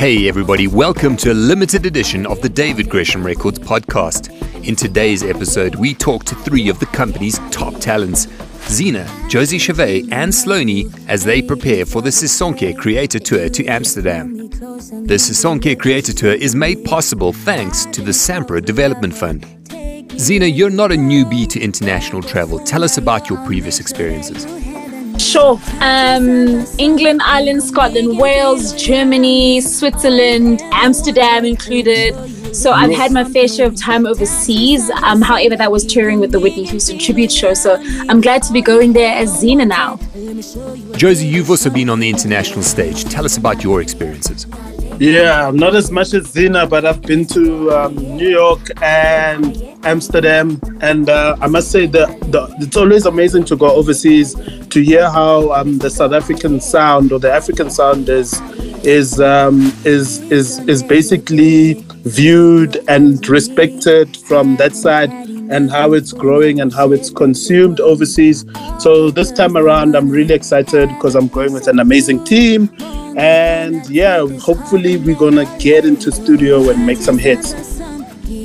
Hey, everybody, welcome to a limited edition of the David Gresham Records podcast. In today's episode, we talk to three of the company's top talents Zena, Josie Chauvet, and Sloane as they prepare for the Sisonke Creator Tour to Amsterdam. The Sisonke Creator Tour is made possible thanks to the Sampra Development Fund. Zena, you're not a newbie to international travel. Tell us about your previous experiences. Sure. Um, England, Ireland, Scotland, Wales, Germany, Switzerland, Amsterdam included. So I've had my fair share of time overseas. Um, however, that was touring with the Whitney Houston tribute show. So I'm glad to be going there as Zena now. Josie, you've also been on the international stage. Tell us about your experiences. Yeah, not as much as Zena, but I've been to um, New York and Amsterdam, and uh, I must say that the, it's always amazing to go overseas to hear how um, the South African sound or the African sound is is um, is is is basically viewed and respected from that side and how it's growing and how it's consumed overseas. So this time around, I'm really excited because I'm going with an amazing team and yeah, hopefully we're gonna get into studio and make some hits.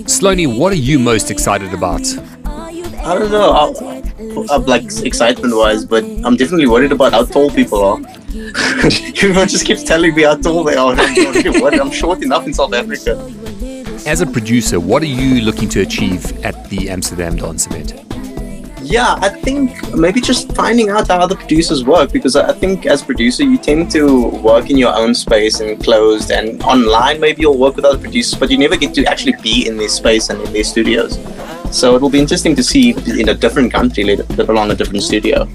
Sloane, what are you most excited about? I don't know. I'm, I'm like excitement wise, but I'm definitely worried about how tall people are. Everyone just keeps telling me how tall they are. I'm, I'm short enough in South Africa. As a producer, what are you looking to achieve at the Amsterdam Dance event? Yeah, I think maybe just finding out how the producers work because I think as a producer you tend to work in your own space and closed and online maybe you'll work with other producers, but you never get to actually be in their space and in their studios. So it will be interesting to see in a different country, let alone a different studio.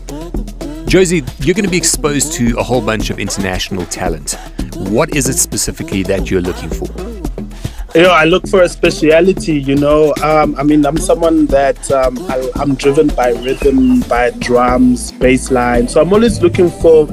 Josie, you're going to be exposed to a whole bunch of international talent. What is it specifically that you're looking for? You know, I look for a speciality. You know, um, I mean, I'm someone that um, I, am driven by rhythm, by drums, bass line. So I'm always looking for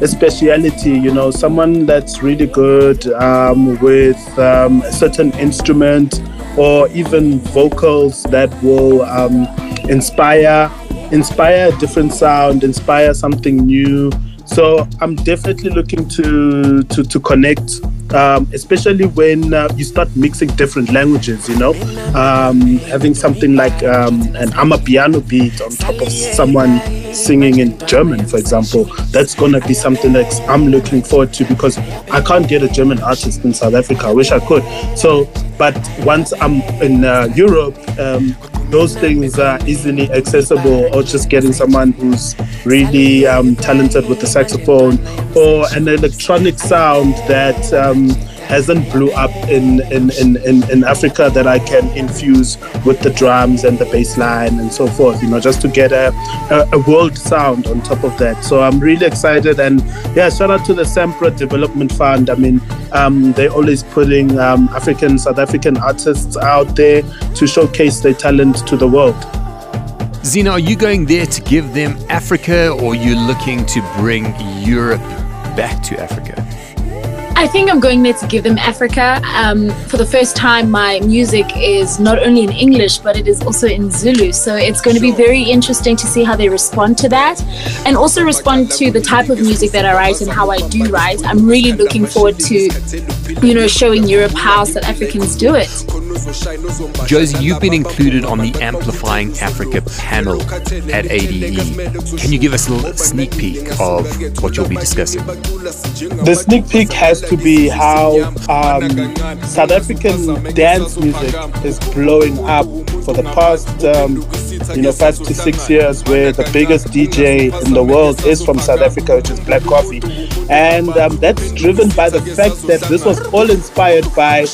a speciality. You know, someone that's really good um, with um, a certain instrument or even vocals that will um, inspire, inspire a different sound, inspire something new. So I'm definitely looking to to to connect um, especially when uh, you start mixing different languages, you know, um, having something like um, an amapiano beat on top of someone singing in German, for example, that's going to be something that I'm looking forward to because I can't get a German artist in South Africa. I wish I could. So, but once I'm in uh, Europe, um, those things are easily accessible, or just getting someone who's really um, talented with the saxophone or an electronic sound that um, hasn't blew up in, in, in, in, in Africa that I can infuse with the drums and the bass line and so forth, you know, just to get a, a, a world sound on top of that. So I'm really excited. And yeah, shout out to the Sampra Development Fund. I mean, um, they're always putting um, African, South African artists out there to showcase their talent to the world. Zena, are you going there to give them Africa or are you looking to bring Europe back to Africa? I think I'm going there to give them Africa. Um, for the first time, my music is not only in English, but it is also in Zulu. So it's going to be very interesting to see how they respond to that and also respond to the type of music that I write and how I do write. I'm really looking forward to, you know, showing Europe how South Africans do it. Josie, you've been included on the Amplifying Africa panel at ADE. Can you give us a little sneak peek of what you'll be discussing? The sneak peek has to be how um, South African dance music is blowing up for the past, um, you know, five to six years, where the biggest DJ in the world is from South Africa, which is Black Coffee, and um, that's driven by the fact that this was all inspired by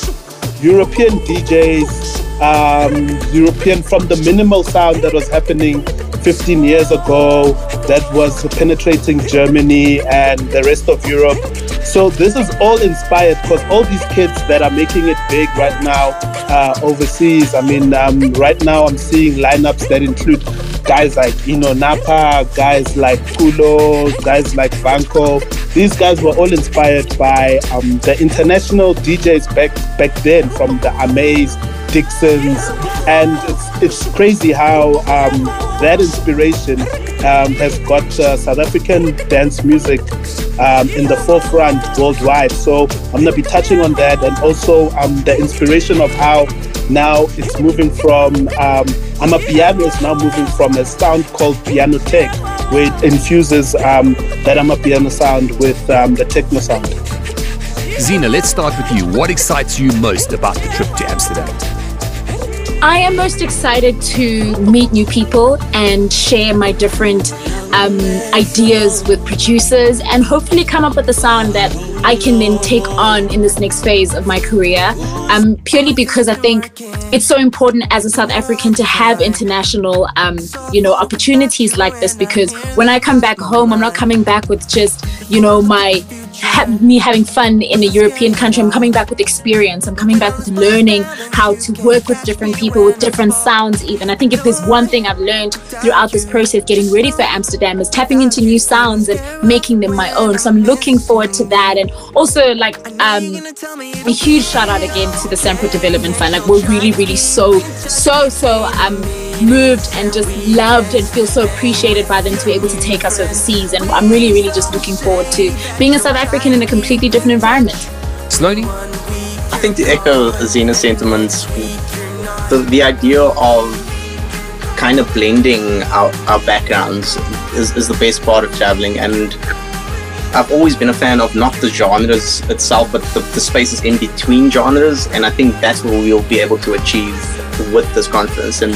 European DJs, um, European from the minimal sound that was happening 15 years ago that was penetrating Germany and the rest of Europe. So this is all inspired because all these kids that are making it big right now uh, overseas. I mean, um, right now I'm seeing lineups that include guys like Enoo Napa, guys like Culoe, guys like Banco. These guys were all inspired by um, the international DJs back back then, from the Amaze Dixons, and it's it's crazy how um, that inspiration um, has got uh, South African dance music um, in the forefront worldwide. So I'm gonna be touching on that, and also um, the inspiration of how now it's moving from um, Amapiano is now moving from a sound called piano tech, where it infuses um, that Amapiano sound with um, the techno sound. Zina, let's start with you. What excites you most about the trip to Amsterdam? I am most excited to meet new people and share my different um, ideas with producers and hopefully come up with a sound that I can then take on in this next phase of my career. Um, purely because I think it's so important as a South African to have international, um, you know, opportunities like this. Because when I come back home, I'm not coming back with just, you know, my ha- me having fun in a European country. I'm coming back with experience. I'm coming back with learning how to work with different people, with different sounds. Even I think if there's one thing I've learned throughout this process, getting ready for Amsterdam, is tapping into new sounds and making them my own. So I'm looking forward to that, and also like um, a huge shout out again to the Sampra Development Fund. Like we're really, really so, so, so um moved and just loved and feel so appreciated by them to be able to take us overseas. And I'm really, really just looking forward to being a South African in a completely different environment. Slowly? I think to echo Zina's sentiments, the, the idea of kind of blending our, our backgrounds is, is the best part of traveling. And I've always been a fan of not the genres itself, but the, the spaces in between genres. And I think that's what we'll be able to achieve with this conference. And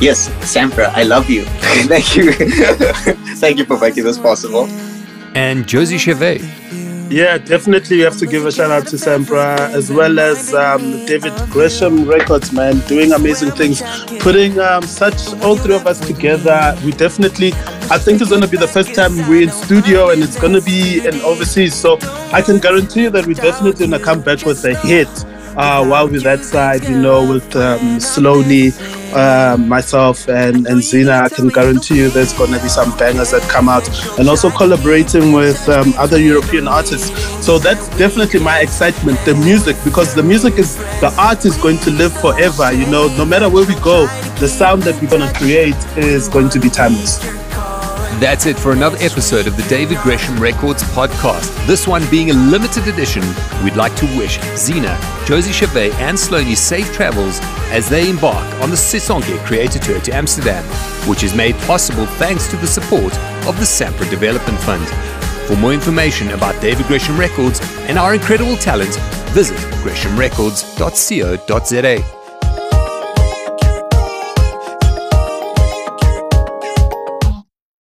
yes, Sampra, I love you. Thank you. Thank you for making this possible. And Josie Chevet. Yeah, definitely you have to give a shout out to Sampra as well as um, David Gresham Records, man, doing amazing things. Putting um, such all three of us together, we definitely, I think it's going to be the first time we're in studio and it's going to be in overseas. So I can guarantee you that we're definitely going to come back with a hit. Uh, while we're that side, you know, with um, Slowly, uh, myself and, and Zina, I can guarantee you there's going to be some bangers that come out. And also collaborating with um, other European artists. So that's definitely my excitement, the music, because the music is, the art is going to live forever. You know, no matter where we go, the sound that we're going to create is going to be timeless. That's it for another episode of the David Gresham Records podcast. This one being a limited edition, we'd like to wish Zina, Josie Chevet, and Sloney safe travels as they embark on the Sisonke Creator Tour to Amsterdam, which is made possible thanks to the support of the Sampra Development Fund. For more information about David Gresham Records and our incredible talent, visit greshamrecords.co.za.